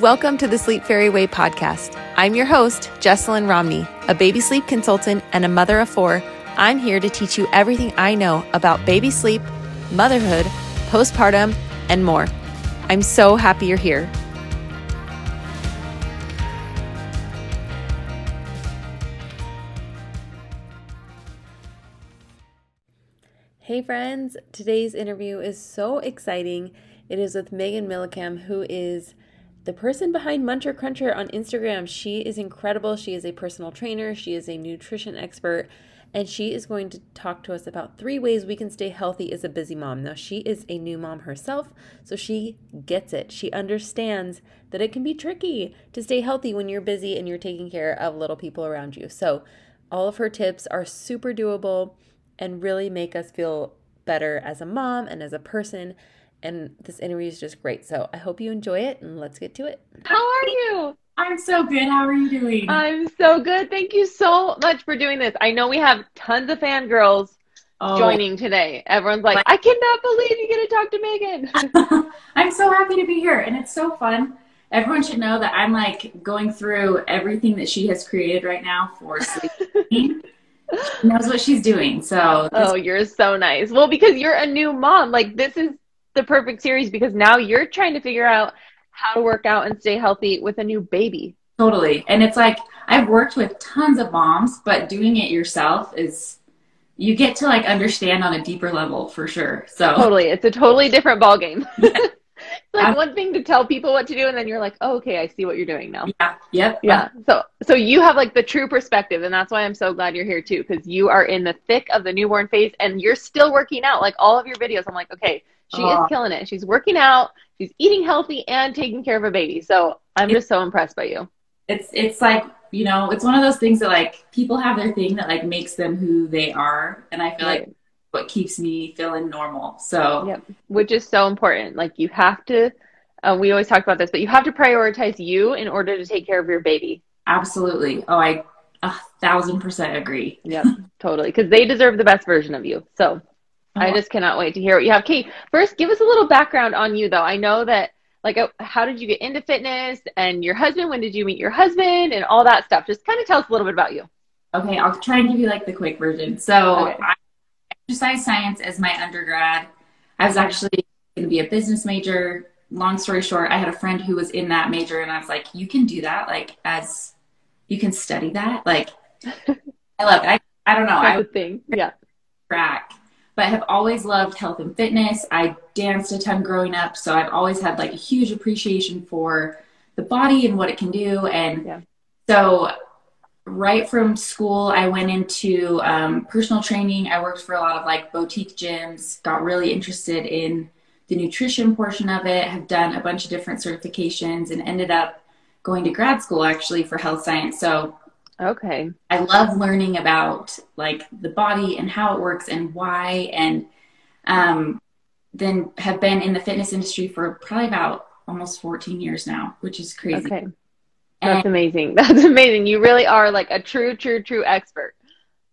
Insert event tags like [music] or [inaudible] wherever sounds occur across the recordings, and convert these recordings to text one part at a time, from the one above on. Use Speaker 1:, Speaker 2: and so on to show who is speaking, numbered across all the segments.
Speaker 1: Welcome to the Sleep Fairy Way podcast. I'm your host, Jesselyn Romney, a baby sleep consultant and a mother of four. I'm here to teach you everything I know about baby sleep, motherhood, postpartum, and more. I'm so happy you're here. Hey, friends. Today's interview is so exciting. It is with Megan Millecam, who is the person behind Muncher Cruncher on Instagram. She is incredible. She is a personal trainer, she is a nutrition expert, and she is going to talk to us about three ways we can stay healthy as a busy mom. Now, she is a new mom herself, so she gets it. She understands that it can be tricky to stay healthy when you're busy and you're taking care of little people around you. So, all of her tips are super doable and really make us feel better as a mom and as a person and this interview is just great. So I hope you enjoy it and let's get to it.
Speaker 2: How are you?
Speaker 3: I'm so good. How are you doing?
Speaker 2: I'm so good. Thank you so much for doing this. I know we have tons of fangirls oh, joining today. Everyone's like, I cannot believe you get to talk to Megan. [laughs]
Speaker 3: I'm so happy to be here and it's so fun. Everyone should know that I'm like going through everything that she has created right now for sleep. [laughs] she knows what she's doing. So
Speaker 2: Oh, you're so nice. Well, because you're a new mom. Like this is the perfect series because now you're trying to figure out how to work out and stay healthy with a new baby.
Speaker 3: Totally. And it's like I've worked with tons of moms, but doing it yourself is you get to like understand on a deeper level for sure. So
Speaker 2: Totally. It's a totally different ball game. [laughs] it's like one thing to tell people what to do and then you're like, oh, okay, I see what you're doing now.
Speaker 3: Yeah. Yep.
Speaker 2: Yeah. So so you have like the true perspective and that's why I'm so glad you're here too because you are in the thick of the newborn phase and you're still working out like all of your videos. I'm like, okay, she is killing it. She's working out, she's eating healthy and taking care of a baby. So I'm just so impressed by you.
Speaker 3: It's it's like, you know, it's one of those things that like people have their thing that like makes them who they are. And I feel right. like what keeps me feeling normal. So
Speaker 2: Yep. Which is so important. Like you have to uh, we always talk about this, but you have to prioritize you in order to take care of your baby.
Speaker 3: Absolutely. Oh, I a thousand percent agree.
Speaker 2: Yep, totally. Because they deserve the best version of you. So I just cannot wait to hear what you have. Kate, first, give us a little background on you, though. I know that, like, uh, how did you get into fitness and your husband? When did you meet your husband and all that stuff? Just kind of tell us a little bit about you.
Speaker 3: Okay, I'll try and give you like the quick version. So, okay. I exercise science as my undergrad. I was actually going to be a business major. Long story short, I had a friend who was in that major, and I was like, "You can do that, like, as you can study that." Like, [laughs] I love it. I, I don't know.
Speaker 2: I would think, Yeah.
Speaker 3: Track but I have always loved health and fitness. I danced a ton growing up, so I've always had like a huge appreciation for the body and what it can do. And yeah. so, right from school, I went into um, personal training. I worked for a lot of like boutique gyms, got really interested in the nutrition portion of it, have done a bunch of different certifications, and ended up going to grad school actually for health science. So
Speaker 2: Okay.
Speaker 3: I love learning about like the body and how it works and why, and um, then have been in the fitness industry for probably about almost 14 years now, which is crazy.
Speaker 2: Okay. That's and, amazing. [laughs] That's amazing. You really are like a true, true, true expert.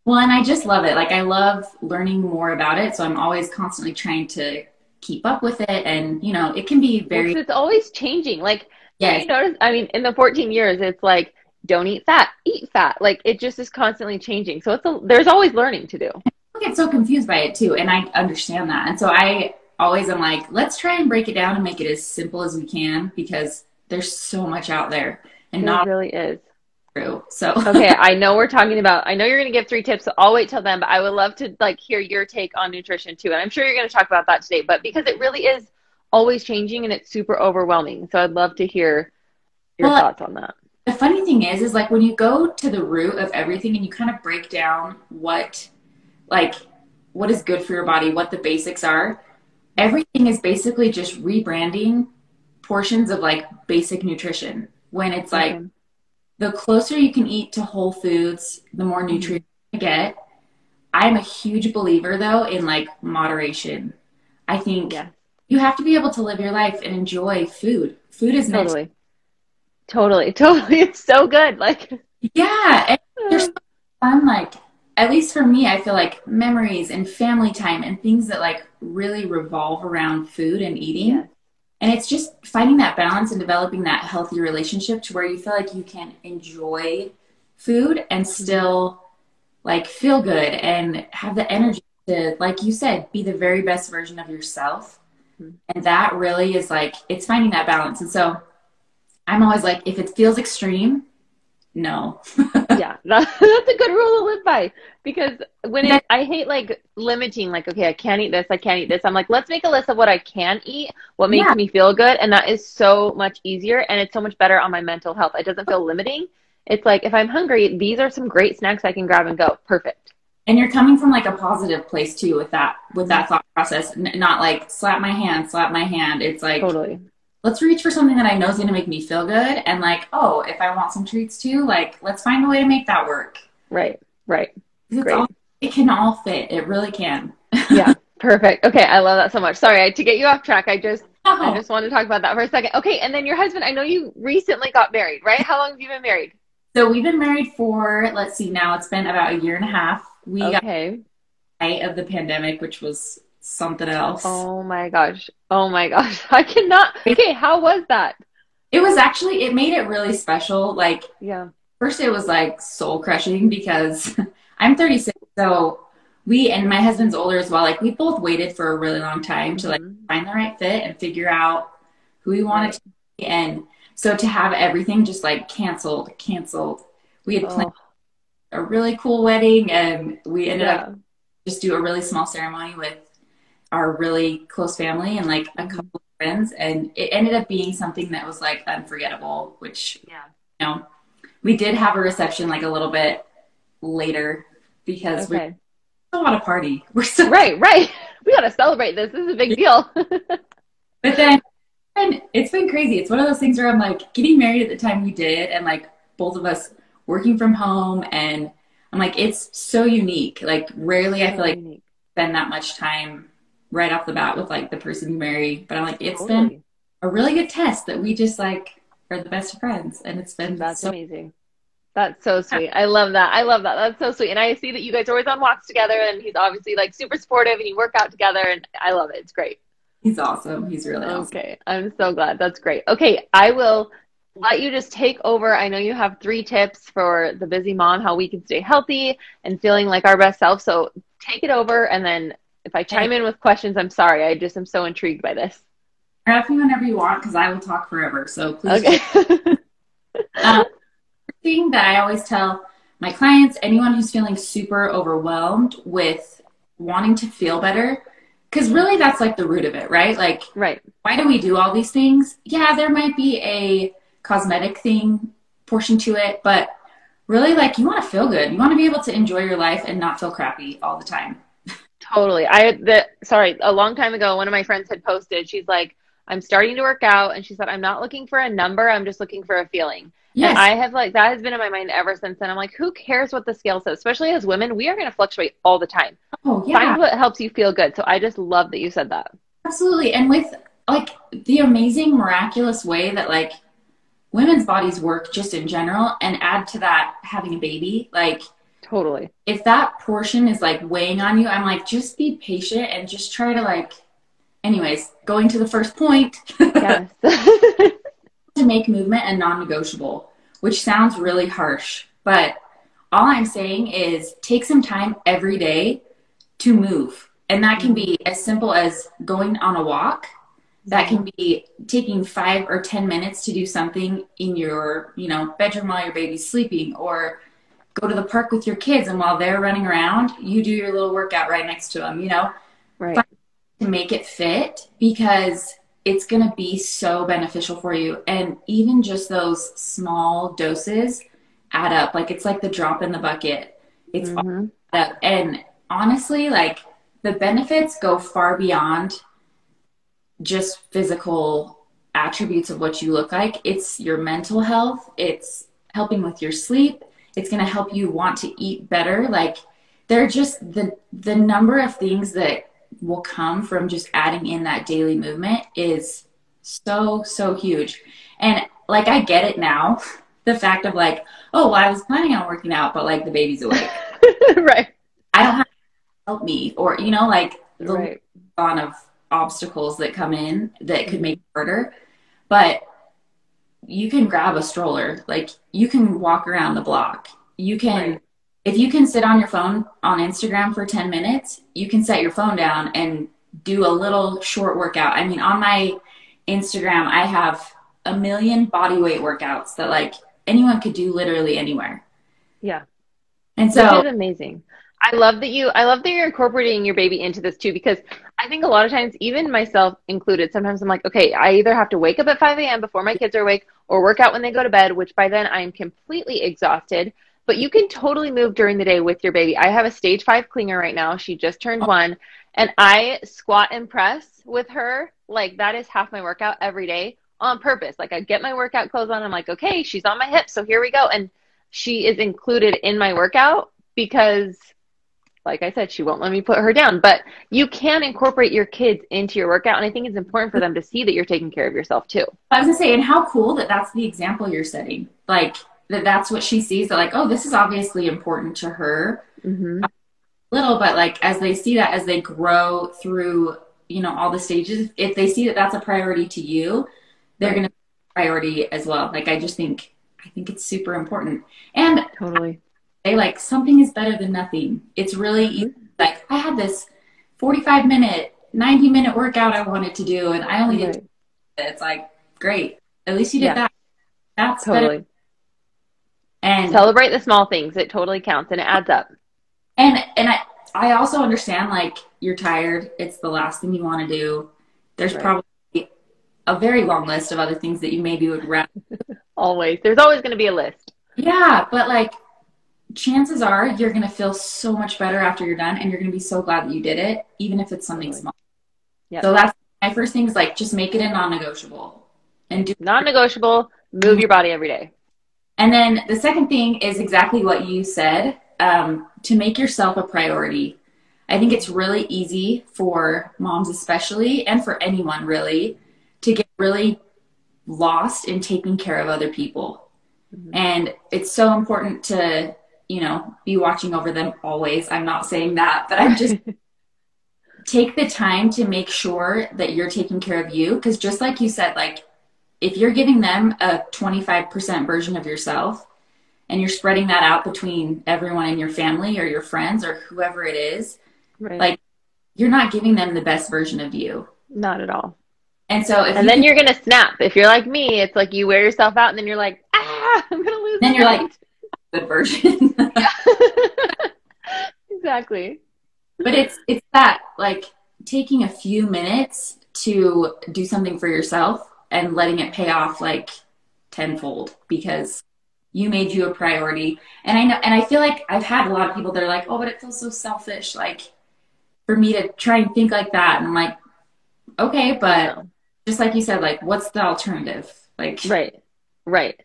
Speaker 3: Well, and I just love it. Like I love learning more about it. So I'm always constantly trying to keep up with it. And, you know, it can be very.
Speaker 2: It's always changing. Like, yeah. You notice, I mean, in the 14 years, it's like don't eat fat, eat fat. Like it just is constantly changing. So it's a, there's always learning to do.
Speaker 3: I get so confused by it too, and I understand that. And so I always am like, let's try and break it down and make it as simple as we can because there's so much out there, and
Speaker 2: there
Speaker 3: not
Speaker 2: really is
Speaker 3: true. So [laughs]
Speaker 2: okay, I know we're talking about. I know you're going to give three tips, so I'll wait till then. But I would love to like hear your take on nutrition too, and I'm sure you're going to talk about that today. But because it really is always changing and it's super overwhelming, so I'd love to hear your well, thoughts on that
Speaker 3: the funny thing is is like when you go to the root of everything and you kind of break down what like what is good for your body what the basics are everything is basically just rebranding portions of like basic nutrition when it's like mm-hmm. the closer you can eat to whole foods the more mm-hmm. nutrients you get i'm a huge believer though in like moderation i think yeah. you have to be able to live your life and enjoy food food is totally
Speaker 2: Totally, [laughs] totally. It's so good. Like,
Speaker 3: yeah, and there's so fun. Like, at least for me, I feel like memories and family time and things that like really revolve around food and eating. Yeah. And it's just finding that balance and developing that healthy relationship to where you feel like you can enjoy food and
Speaker 2: Mm-hmm.
Speaker 3: still like feel good and have the energy to like you said be the very best version of yourself
Speaker 2: Mhm.
Speaker 3: and that really is like it's finding that balance and so i'm always like if it feels extreme no [laughs]
Speaker 2: yeah, that, [laughs] that's a good rule to live by because when it, I hate like limiting, like, okay, I can't eat this, I can't eat this. I'm like, let's make a list of what I can eat, what makes
Speaker 3: Yeah.
Speaker 2: me feel good. And that is so much easier and it's so much better on my mental health. It doesn't feel limiting. It's like, if I'm hungry, these are some great snacks I can grab and go. Perfect.
Speaker 3: and you're coming from like a positive place too with that with that thought process N- not like slap my hand slap my hand it's like
Speaker 2: Totally.
Speaker 3: Let's reach for something that i know is going to make me feel good and like oh if i want some treats too like let's find a way to make that work
Speaker 2: Right. Right.
Speaker 3: All, it can all fit it really can [laughs]
Speaker 2: Yeah. Perfect. Okay. I love that so much. Sorry I, to get you off track. I just, I
Speaker 3: Oh,
Speaker 2: just want to talk about that for a second. Okay. And then your husband, I know you recently got married, right? How long have you been married?
Speaker 3: so we've been married for let's see now it's been about a year and a half we got
Speaker 2: Okay.
Speaker 3: height of the pandemic which was something else
Speaker 2: Oh my gosh. Oh my gosh. [laughs] I cannot. Okay, how was that?
Speaker 3: it was actually it made it really special like
Speaker 2: Yeah.
Speaker 3: first it was like soul crushing because [laughs] I'm 36, so we and my husband's older as well. Like we both waited for a really long time to like
Speaker 2: Mhm.
Speaker 3: find the right fit and figure out who we wanted to be. And so to have everything just like canceled, canceled. We had planned
Speaker 2: Oh,
Speaker 3: a really cool wedding, and we ended up just do a really small ceremony with our really close family and like a
Speaker 2: Mhm.
Speaker 3: couple of friends, and it ended up being something that was like unforgettable. Which
Speaker 2: Yeah.
Speaker 3: you know, we did have a reception like a little bit later because we
Speaker 2: Okay.
Speaker 3: still want to party. [laughs] We're still
Speaker 2: Right, right. [laughs] We got to celebrate this. This is a big deal. [laughs]
Speaker 3: But then and it's been crazy. It's one of those things where I'm like getting married at the time we did and like both of us working from home and I'm like it's so unique. Like rarely I feel like
Speaker 2: Unique.
Speaker 3: spend that much time right off the bat with like the person you marry. But I'm like it's been a really good test that we just like are the best of friends and it's been
Speaker 2: That's
Speaker 3: so
Speaker 2: amazing. That's so sweet. I love that. I love that. That's so sweet. And I see that you guys are always on walks together and he's obviously like super supportive and you work out together and I love it. It's great.
Speaker 3: he's awesome. He's really awesome.
Speaker 2: Okay. I'm so glad. That's great. Okay. I will let you just take over. I know you have three tips for the busy mom, how we can stay healthy and feeling like our best self. So take it over. And then if I chime in with questions, I'm sorry. I just am so intrigued by this.
Speaker 3: Grab me whenever you want because I will talk forever. So please
Speaker 2: Okay. [laughs]
Speaker 3: Um, thing that I always tell my clients, anyone who's feeling super overwhelmed with wanting to feel better, because really that's like the root of it, right? Like,
Speaker 2: right.
Speaker 3: why do we do all these things? Yeah, there might be a cosmetic thing portion to it, but really, like, you want to feel good. You want to be able to enjoy your life and not feel crappy all the time.
Speaker 2: Totally. I the sorry, a long time ago one of my friends had posted, she's like, I'm starting to work out and she said, I'm not looking for a number, I'm just looking for a feeling.
Speaker 3: Yes.
Speaker 2: And I have like that has been in my mind ever since then. I'm like, who cares what the scale says? Especially as women, we are gonna fluctuate all the time.
Speaker 3: oh, yeah.
Speaker 2: Find what helps you feel good. So I just love that you said that.
Speaker 3: Absolutely. And with like the amazing, miraculous way that like women's bodies work just in general, and add to that having a baby, like
Speaker 2: Totally.
Speaker 3: if that portion is like weighing on you, I'm like, just be patient and just try to like, anyways, going to the first point
Speaker 2: Yes. [laughs] [laughs]
Speaker 3: to make movement a non negotiable, which sounds really harsh, but all I'm saying is take some time every day to move. And that can be as simple as going on a walk. That can be taking five or 10 minutes to do something in your, you know, bedroom while your baby's sleeping or go to the park with your kids. And while they're running around, you do your little workout right next to them, you know,
Speaker 2: right.
Speaker 3: to make it fit because it's going to be so beneficial for you. And even just those small doses add up. Like it's like the drop in the bucket. It's
Speaker 2: Mhm.
Speaker 3: add up. And honestly, like the benefits go far beyond just physical attributes of what you look like. It's your mental health, it's helping with your sleep, it's going to help you want to eat better. Like they're just the the number of things that will come from just adding in that daily movement is so so huge. And like I get it now. [laughs] The fact of like, oh, well, I was planning on working out, but like the baby's awake. [laughs]
Speaker 2: right.
Speaker 3: I don't have to help me, or you know, like the
Speaker 2: Right.
Speaker 3: lot of obstacles that come in that could mm-hmm. make it harder. but you can grab a stroller. Like you can walk around the block. You can, right. if you can sit on your phone on Instagram for 10 minutes, you can set your phone down and do a little short workout. I mean, on my Instagram, I have a million body weight workouts that like anyone could do literally anywhere.
Speaker 2: Yeah.
Speaker 3: And so
Speaker 2: it's amazing. I love that you I love that you're incorporating your baby into this too because I think a lot of times, even myself included, sometimes I'm like, okay, I either have to wake up at 5 a.m. before my kids are awake or work out when they go to bed, which by then I'm completely exhausted. But you can totally move during the day with your baby. I have a stage five clinger right now. She just turned oh. one. And I squat and press with her. Like that is half my workout every day on purpose. Like I get my workout clothes on. I'm like, okay, she's on my hips. So here we go. And she is included in my workout because like I said, she won't let me put her down. But you can incorporate your kids into your workout. And I think it's important for them to see that you're taking care of yourself too.
Speaker 3: I was gonna say, and how cool that that's the example you're setting. Like that that's what she sees that like, oh, this is obviously important to her. Mm-hmm. Little, but like as they see that, as they grow through, you know, all the stages, if they see that that's a priority to you, they're right. gonna priority as well. Like I just think I think it's super important. And
Speaker 2: totally
Speaker 3: like something is better than nothing. It's really easy. Mm-hmm. like I had this 45 minute, 90 minute workout I wanted to do and I only right. did it's like great. At least you did yeah. that. That's
Speaker 2: totally.
Speaker 3: Better.
Speaker 2: And celebrate the small things. It totally counts and it adds up.
Speaker 3: And and I I also understand like you're tired. It's the last thing you want to do. There's right. probably a very long list of other things that you maybe would rather. [laughs]
Speaker 2: always. There's always going to be a list.
Speaker 3: Yeah, but like chances are you're going to feel so much better after you're done and you're going to be so glad that you did it, even if it's something small. Yeah. So that's my first thing is like just make it a non-negotiable and do
Speaker 2: non-negotiable. Move your body every day.
Speaker 3: And then the second thing is exactly what you said um, to make yourself a priority. I think it's really easy for moms, especially, and for anyone really, to get really lost in taking care of other people. Mm-hmm. And it's so important to you know, be watching over them always. I'm not saying that, but I'm just [laughs] take the time to make sure that you're taking care of you. Cause just like you said, like if you're giving them a 25% version of yourself and you're spreading that out between everyone in your family or your friends or whoever it is, right. like you're not giving them the best version of you.
Speaker 2: Not at all.
Speaker 3: And so,
Speaker 2: and you then you're gonna snap. If you're like me, it's like you wear yourself out, and then you're like, ah, I'm gonna lose.
Speaker 3: Then you're like, good version. [laughs]
Speaker 2: exactly.
Speaker 3: But it's it's that like taking a few minutes to do something for yourself and letting it pay off like tenfold because you made you a priority. And I know and I feel like I've had a lot of people that are like, "Oh, but it feels so selfish like for me to try and think like that." And I'm like, "Okay, but just like you said, like what's the alternative?" Like
Speaker 2: Right. Right.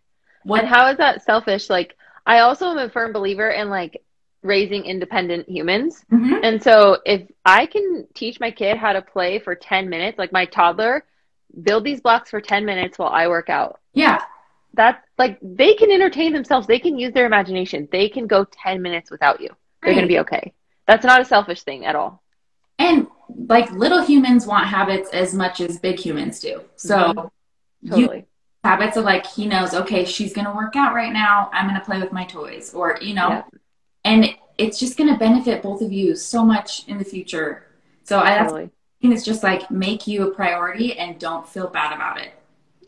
Speaker 2: What and how is that selfish? Like I also am a firm believer in like raising independent humans. Mm-hmm. And so if I can teach my kid how to play for 10 minutes, like my toddler, build these blocks for 10 minutes while I work out.
Speaker 3: Yeah.
Speaker 2: That's like they can entertain themselves. They can use their imagination. They can go 10 minutes without you. They're right. going to be okay. That's not a selfish thing at all.
Speaker 3: And like little humans want habits as much as big humans do. So mm-hmm. totally. You, habits of like he knows okay she's gonna work out right now i'm gonna play with my toys or you know? Yeah. and it's just gonna benefit both of you so much in the future. So i totally. think it's just like make you a priority and don't feel bad about it.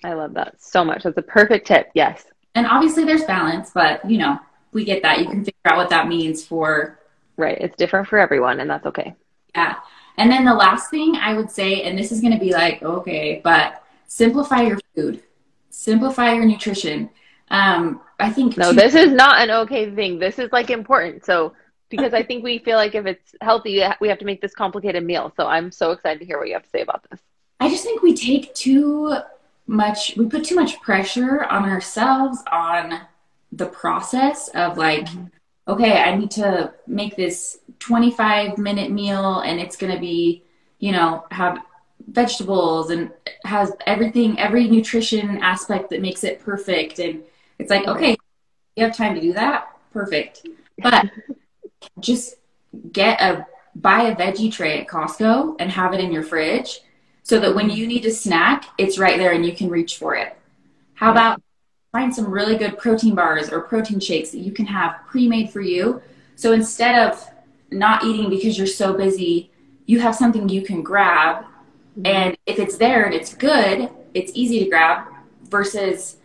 Speaker 2: I love that so much. That's a perfect tip. Yes.
Speaker 3: And obviously there's balance but you know we get that. You can figure out what that means for
Speaker 2: right. It's different for everyone and that's okay.
Speaker 3: Yeah. And then the last thing i would say and this is to be like okay but simplify your food simplify your nutrition. Um, I think
Speaker 2: no, this is not an okay thing. This is like important. So because I think we feel like if it's healthy, we have to make this complicated meal. So I'm so excited to hear what you have to say about this.
Speaker 3: I just think we take too much, we put too much pressure on ourselves on the process of like, mm-hmm. okay, I need to make this 25 minute meal and it's going to be, you know, have vegetables and has everything, every nutrition aspect that makes it perfect. And it's like, okay, you have time to do that? Perfect. But [laughs] just get a, buy a veggie tray at Costco and have it in your fridge. so that when you mm-hmm. need a snack, it's right there and you can reach for it. How about find some really good protein bars or protein shakes that you can have pre-made for you. So instead of not eating because you're so busy, you have something you can grab mm-hmm. and if it's there and it's good, it's easy to grab versus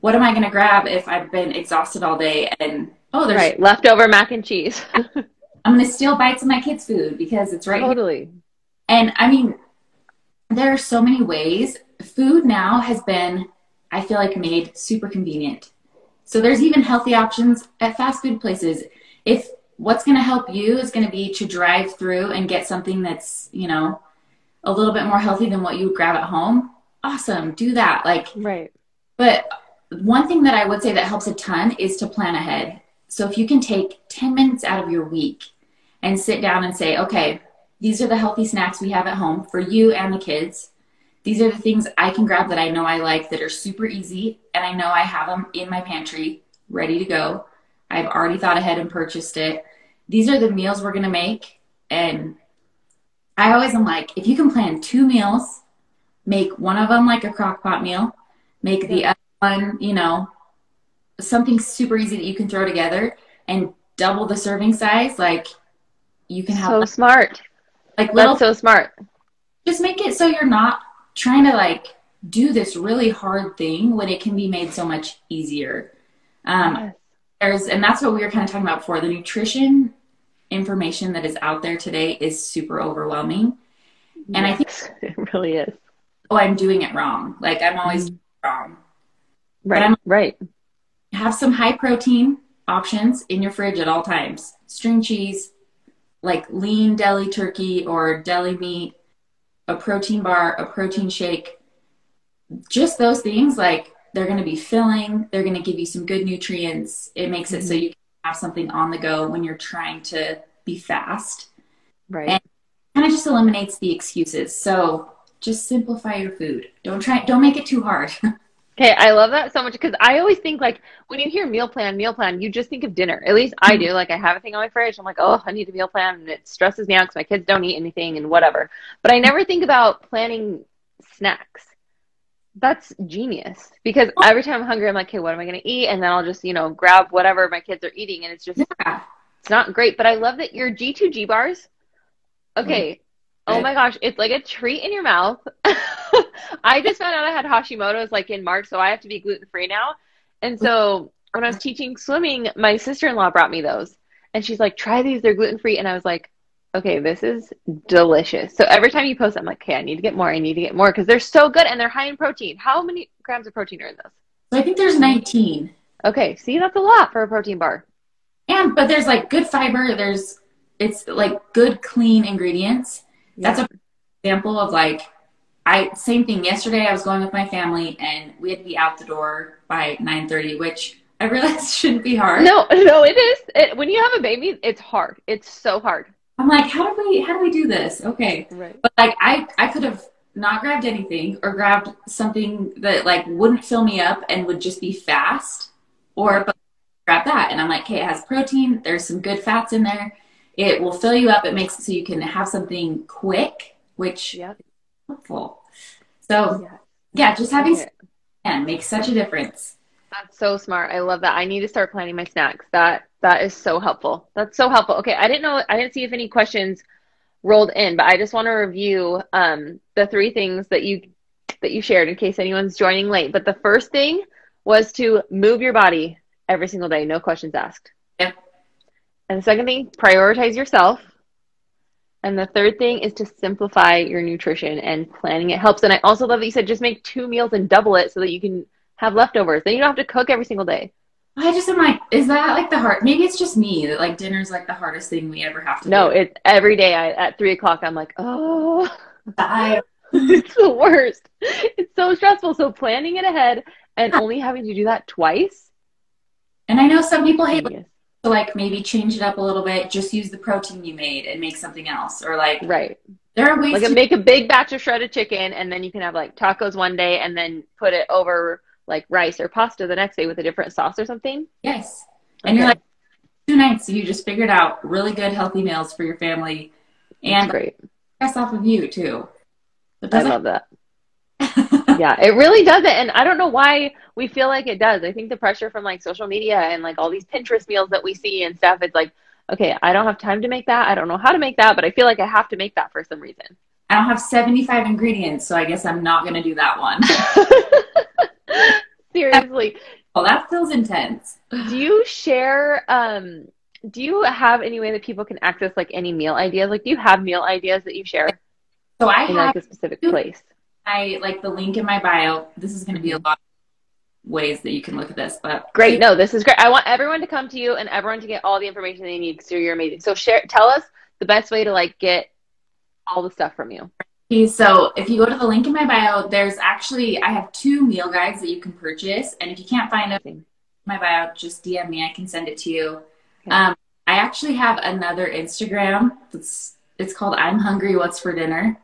Speaker 3: what am I going to grab if I've been exhausted all day and
Speaker 2: oh, there's right. leftover mac and cheese. [laughs]
Speaker 3: I'm going to steal bites of my kids' food because it's right.
Speaker 2: Totally.
Speaker 3: Here. And I mean, there are so many ways. Food now has been, I feel like, made super convenient. So there's even healthy options at fast food places. If what's going to help you is going to be to drive through and get something that's, you know, a little bit more healthy than what you would grab at home, awesome, do that. Like,
Speaker 2: right.
Speaker 3: But one thing that I would say that helps a ton is to plan ahead. So if you can take 10 minutes out of your week and sit down and say, okay, these are the healthy snacks we have at home for you and the kids. These are the things I can grab that I know I like that are super easy, and I know I have them in my pantry ready to go. I've already thought ahead and purchased it. These are the meals we're going to make. And I always am like, if you can plan two meals, make one of them like a crock pot meal, make the other one, you know, something super easy that you can throw together and double the serving size. Like you can have
Speaker 2: so smart.
Speaker 3: Like little,
Speaker 2: That's so smart.
Speaker 3: Just make it so you're not trying to like do this really hard thing when it can be made so much easier. Um, yes. There's, and that's what we were kind of talking about before. The nutrition information that is out there today is super overwhelming, and yes,
Speaker 2: I think [laughs] it really is.
Speaker 3: Oh, I'm doing it wrong. Like I'm always mm. wrong.
Speaker 2: Right. I'm, right.
Speaker 3: Have some high protein options in your fridge at all times. String cheese, like lean deli turkey or deli meat, a protein bar, a protein shake. Just those things, like they're going to be filling, they're going to give you some good nutrients. It makes it mm-hmm. so you can have something on the go when you're trying to be fast.
Speaker 2: Right. And
Speaker 3: kind of just eliminates the excuses. So just simplify your food. Don't try, don't make it too hard. [laughs]
Speaker 2: Okay, I love that so much because I always think like when you hear meal plan, meal plan, you just think of dinner. At least I do. Like I have a thing on my fridge. I'm like, oh, I need a meal plan, and it stresses me out because my kids don't eat anything and whatever. But I never think about planning snacks. That's genius because every time I'm hungry, I'm like, okay, what am I going to eat? And then I'll just you know grab whatever my kids are eating, and it's just yeah. it's not great. But I love that your G2G bars. Okay, mm-hmm. Oh my gosh, it's like a treat in your mouth. [laughs] I just found out I had Hashimoto's like in March, so I have to be gluten free now. And so when I was teaching swimming, my sister in law brought me those. And she's like, try these, they're gluten free. And I was like, okay, this is delicious. So every time you post, I'm like, okay, I need to get more. I need to get more because they're so good and they're high in protein. How many grams of protein are in those?
Speaker 3: I think there's 19.
Speaker 2: Okay, see, that's a lot for a protein bar.
Speaker 3: And, but there's like good fiber, there's, it's like good, clean ingredients that's a example of like I same thing. Yesterday I was going with my family and we had to be out the door by nine thirty, which I realized [laughs] shouldn't be hard.
Speaker 2: No, no, it is. It, when you have a baby, it's hard. It's so hard.
Speaker 3: I'm like, how do we how do we do this? Okay,
Speaker 2: right.
Speaker 3: But like I I could have not grabbed anything or grabbed something that like wouldn't fill me up and would just be fast, or but grab that and I'm like, okay, it has protein. There's some good fats in there it will fill you up. It makes it so you can have something quick, which yep. is helpful. So yeah, yeah just having okay. and makes such a difference.
Speaker 2: That's so smart. I love that. I need to start planning my snacks. That that is so helpful. That's so helpful. Okay, I didn't know. I didn't see if any questions rolled in, but I just want to review um, the three things that you that you shared in case anyone's joining late. But the first thing was to move your body every single day, no questions asked.
Speaker 3: Yeah.
Speaker 2: And the second thing, prioritize yourself. And the third thing is to simplify your nutrition and planning it helps. And I also love that you said just make two meals and double it so that you can have leftovers. Then you don't have to cook every single day.
Speaker 3: I just am like, is that like the hard? Maybe it's just me that like dinner's like the hardest thing we ever have to
Speaker 2: no,
Speaker 3: do.
Speaker 2: No, it's every day I, at three o'clock. I'm like, oh, I, [laughs] it's the worst. It's so stressful. So planning it ahead and only having to do that twice.
Speaker 3: And I know some people hate like, so like maybe change it up a little bit, just use the protein you made and make something else. Or like
Speaker 2: Right.
Speaker 3: There are ways
Speaker 2: like
Speaker 3: to
Speaker 2: make a big batch of shredded chicken and then you can have like tacos one day and then put it over like rice or pasta the next day with a different sauce or something.
Speaker 3: Yes. And okay. you're like two nights you just figured out really good healthy meals for your family and
Speaker 2: That's great.
Speaker 3: Stress off of you too.
Speaker 2: I love that. [laughs] yeah, it really does it. And I don't know why we feel like it does. I think the pressure from like social media and like all these Pinterest meals that we see and stuff, it's like, okay, I don't have time to make that. I don't know how to make that, but I feel like I have to make that for some reason.
Speaker 3: I don't have 75 ingredients, so I guess I'm not going to do that one. [laughs]
Speaker 2: Seriously.
Speaker 3: Well, that feels intense.
Speaker 2: Do you share um do you have any way that people can access like any meal ideas? Like do you have meal ideas that you share?
Speaker 3: So I
Speaker 2: in
Speaker 3: have
Speaker 2: like a specific place.
Speaker 3: I like the link in my bio. This is going to be a lot of ways that you can look at this, but
Speaker 2: Great. No, this is great. I want everyone to come to you and everyone to get all the information they need because you're amazing. So share tell us the best way to like get all the stuff from you.
Speaker 3: Okay, so if you go to the link in my bio, there's actually I have two meal guides that you can purchase, and if you can't find them in my bio, just DM me. I can send it to you.
Speaker 2: Okay.
Speaker 3: Um, I actually have another Instagram. It's it's called I'm hungry. What's for dinner?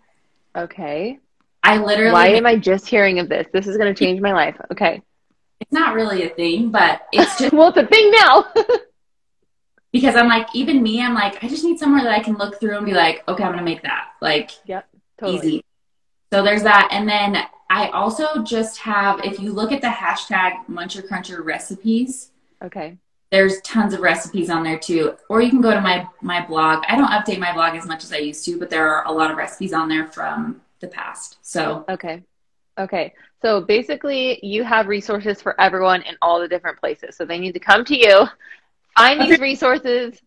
Speaker 2: Okay.
Speaker 3: I literally.
Speaker 2: Why am I just hearing of this? This is going to change my life. Okay.
Speaker 3: It's not really a thing, but it's just [laughs]
Speaker 2: well, it's a thing now. [laughs]
Speaker 3: because I'm like, even me, I'm like, I just need somewhere that I can look through and be like, okay, I'm gonna make that. Like,
Speaker 2: yep. Totally.
Speaker 3: easy. So there's that. And then I also just have, if you look at the hashtag Muncher Cruncher recipes,
Speaker 2: Okay.
Speaker 3: there's tons of recipes on there too. Or you can go to my my blog. I don't update my blog as much as I used to, but there are a lot of recipes on there from the past. So
Speaker 2: Okay. Okay. So basically, you have resources for everyone in all the different places. So they need to come to you, find these resources.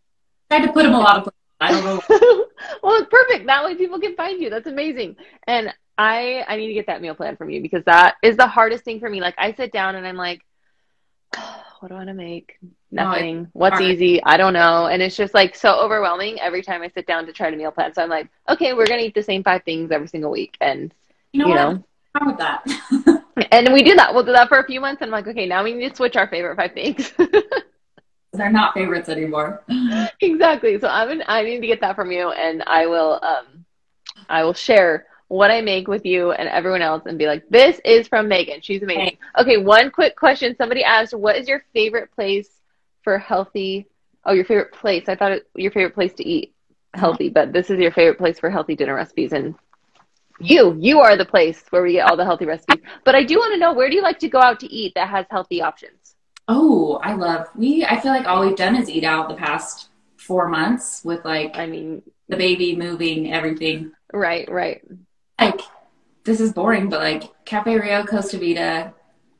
Speaker 3: I tried to put them a lot of places. I don't know. [laughs]
Speaker 2: well, it's perfect. That way people can find you. That's amazing. And I I need to get that meal plan from you because that is the hardest thing for me. Like I sit down and I'm like, oh, [sighs] what do I want to make?
Speaker 3: Oh, no,
Speaker 2: Nothing. What's
Speaker 3: hard.
Speaker 2: easy? I don't know. And it's just like so overwhelming every time I sit down to try to meal plan. So I'm like, okay, we're gonna eat the same five things every single week. And
Speaker 3: You know
Speaker 2: You
Speaker 3: what?
Speaker 2: know.
Speaker 3: What's wrong with that? [laughs]
Speaker 2: and we do that. We'll do that for a few months and I'm like, okay, now we need to switch our favorite five things. [laughs]
Speaker 3: They're not favorites anymore. [laughs]
Speaker 2: exactly. So I'm I need to get that from you and I will um I will share what I make with you and everyone else and be like, this is from Megan. She's amazing. Okay, one quick question. Somebody asked, what is your favorite place for healthy oh your favorite place. I thought it, your favorite place to eat healthy, but this is your favorite place for healthy dinner recipes and you, you are the place where we get all the healthy recipes. But I do want to know where do you like to go out to eat that has healthy options?
Speaker 3: Oh, I love we. I feel like all we've done is eat out the past four months with like
Speaker 2: I mean,
Speaker 3: the baby moving, everything.
Speaker 2: right, right.
Speaker 3: Like this is boring, but like Cafe Rio, Costa Vida.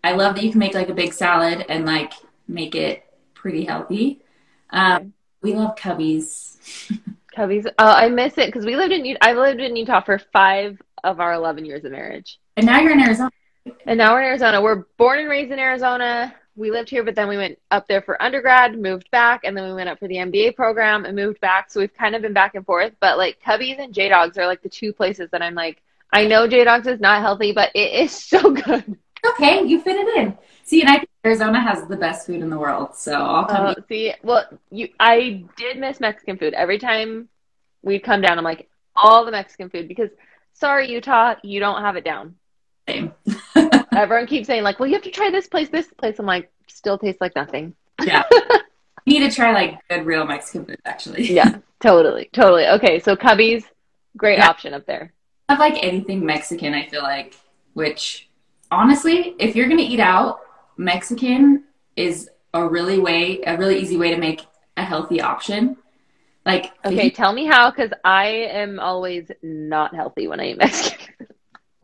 Speaker 3: I love that you can make like a big salad and like make it pretty healthy. Um, we love Cubbies. [laughs]
Speaker 2: Cubbies. Oh, I miss it because we lived in. I lived in Utah for five of our 11 years of marriage.
Speaker 3: And now you're in Arizona.
Speaker 2: And now we're in Arizona. We're born and raised in Arizona. We lived here, but then we went up there for undergrad, moved back, and then we went up for the MBA program and moved back. So we've kind of been back and forth. But like Cubbies and J Dawgs are like the two places that I'm like, I know J Dawgs is not healthy, but it is [laughs] so good.
Speaker 3: Okay, you fit it in. See, and I think Arizona has the best food in the world, so I'll come.
Speaker 2: Uh, see, well, you, I did miss Mexican food. Every time we'd come down, I'm like, all the Mexican food because sorry, Utah, you don't have it down.
Speaker 3: Same. [laughs]
Speaker 2: Everyone keeps saying like, well, you have to try this place, this place. I'm like, still tastes like nothing.
Speaker 3: yeah. You [laughs] need to try like good real Mexican food, actually.
Speaker 2: Yeah, totally, totally. Okay, so Cubbies, great
Speaker 3: Yeah.
Speaker 2: option up there.
Speaker 3: I have like anything Mexican, I feel like, which honestly, if you're gonna eat out, Mexican is a really way, a really easy way to make a healthy option. Like,
Speaker 2: Okay,
Speaker 3: you-
Speaker 2: tell me how, because I am always not healthy when I eat Mexican.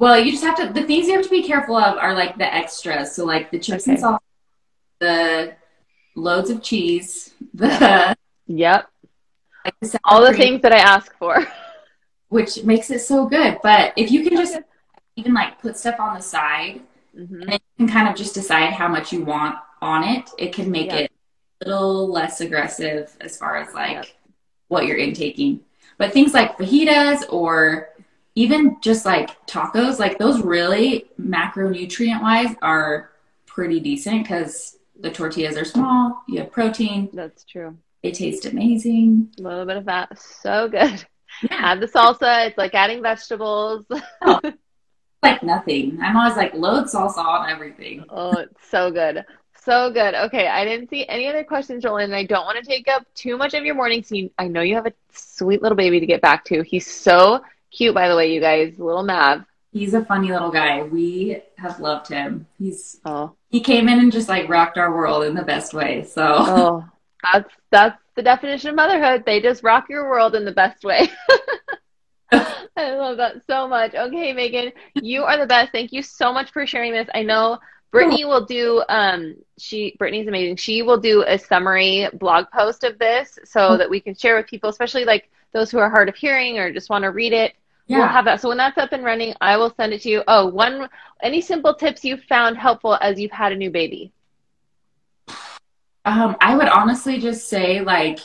Speaker 3: Well, you just have to. The things you have to be careful of are like the extras. So like the chips and
Speaker 2: Okay.
Speaker 3: sauce, the loads of cheese, the,
Speaker 2: yep,
Speaker 3: like, the
Speaker 2: all the
Speaker 3: cream,
Speaker 2: things that I ask for. [laughs]
Speaker 3: which makes it so good. But if you can just even like put stuff on the side
Speaker 2: hmm
Speaker 3: and you can kind of just decide how much you want on it, it can make
Speaker 2: Yeah.
Speaker 3: it a little less aggressive as far as like
Speaker 2: Yep.
Speaker 3: what you're intaking. But things like fajitas or even just like tacos, like those really macronutrient wise are pretty decent because the tortillas are small, you have protein,
Speaker 2: That's true.
Speaker 3: they taste amazing.
Speaker 2: A little bit of that, so good.
Speaker 3: Yeah,
Speaker 2: Add the salsa. It's like adding vegetables. [laughs]
Speaker 3: Oh, like nothing. I'm always like load salsa on everything.
Speaker 2: Oh, it's so good. So good. Okay, I didn't see any other questions, Jolene, and I don't want to take up too much of your morning scene. I know you have a sweet little baby to get back to. He's so cute, by the way, you guys. Little Mav.
Speaker 3: He's a funny little guy. We have loved him. He's
Speaker 2: Oh,
Speaker 3: he came in and just like rocked our world in the best way. So
Speaker 2: oh, [laughs] that's that's the definition of motherhood. They just rock your world in the best way. [laughs] I love that so much. Okay, Megan, you are the best. Thank you so much for sharing this. I know Brittany will do um she Brittany's amazing. She will do a summary blog post of this so that we can share with people, especially like those who are hard of hearing or just want to read it. We'll have that. So when that's up and running, I will send it to you. Oh, one any simple tips you found helpful as you've had a new baby?
Speaker 3: Um, I would honestly just say like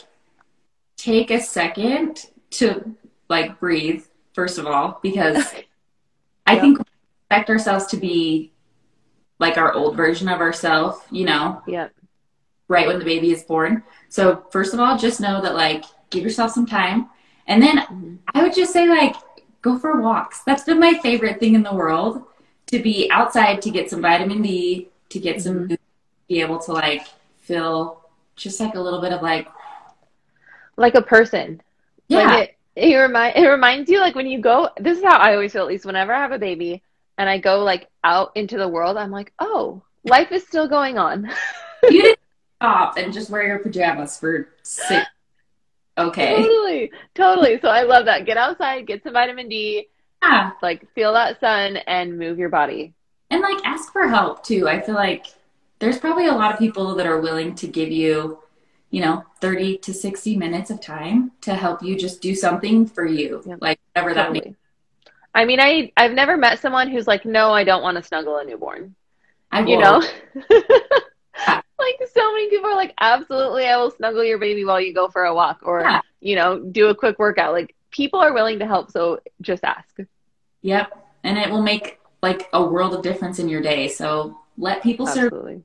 Speaker 3: take a second to like breathe first of all because [laughs] I think we expect ourselves to be like our old version of ourselves, you know,
Speaker 2: Yep.
Speaker 3: right when the baby is born. So first of all, just know that like give yourself some time. And then
Speaker 2: Mhm.
Speaker 3: I would just say like go for walks. That's been my favorite thing in the world to be outside to get some vitamin D, to get some
Speaker 2: Mhm.
Speaker 3: be able to like feel just like a little bit of like
Speaker 2: Like a person.
Speaker 3: yeah,
Speaker 2: Like it, it remind it reminds you like when you go this is how I always feel at least whenever I have a baby and I go like out into the world, I'm like, oh, life is still going on. [laughs]
Speaker 3: you didn't stop and just wear your pajamas for six. Okay.
Speaker 2: totally. Totally. So I love that. Get outside, get some vitamin D,
Speaker 3: Yeah.
Speaker 2: like feel that sun and move your body.
Speaker 3: And like ask for help too. I feel like there's probably a lot of people that are willing to give you, you know, 30 to 60 minutes of time to help you just do something for you.
Speaker 2: Yep.
Speaker 3: Like whatever that means.
Speaker 2: I mean, I I've never met someone who's like, no, I don't want to snuggle a newborn.
Speaker 3: I
Speaker 2: You
Speaker 3: will.
Speaker 2: know? [laughs] [laughs] like so many people are like, absolutely, I will snuggle your baby while you go for a walk or,
Speaker 3: Yeah.
Speaker 2: you know, do a quick workout. Like people are willing to help, so just ask.
Speaker 3: Yep. And it will make like a world of difference in your day. So let people serve
Speaker 2: Absolutely.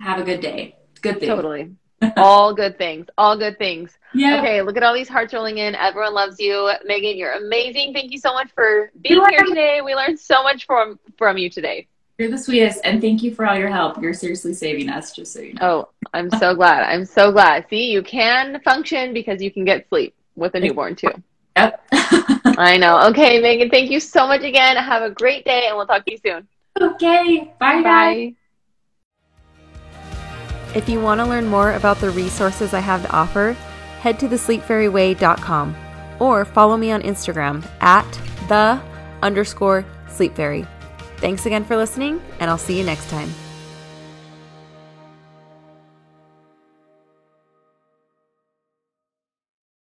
Speaker 3: have a good day. Good thing.
Speaker 2: Totally. [laughs] all good things. All good things.
Speaker 3: Yeah.
Speaker 2: Okay, look at all these hearts rolling in. Everyone loves you. Megan, you're amazing. Thank you so much for being here today. We learned so much from from you today.
Speaker 3: You're the sweetest. And thank you for all your help. You're seriously saving us, just so you know.
Speaker 2: Oh, I'm so glad. I'm so glad. See, you can function because you can get sleep with a newborn too.
Speaker 3: Yep. [laughs]
Speaker 2: I know. Okay, Megan, thank you so much again. Have a great day and we'll talk to you soon.
Speaker 3: okay. Bye, guys.
Speaker 2: Bye.
Speaker 1: If you want to learn more about the resources I have to offer, head to thesleepfairyway.com or follow me on Instagram at the underscore sleep fairy. Thanks again for listening, and I'll see you next time.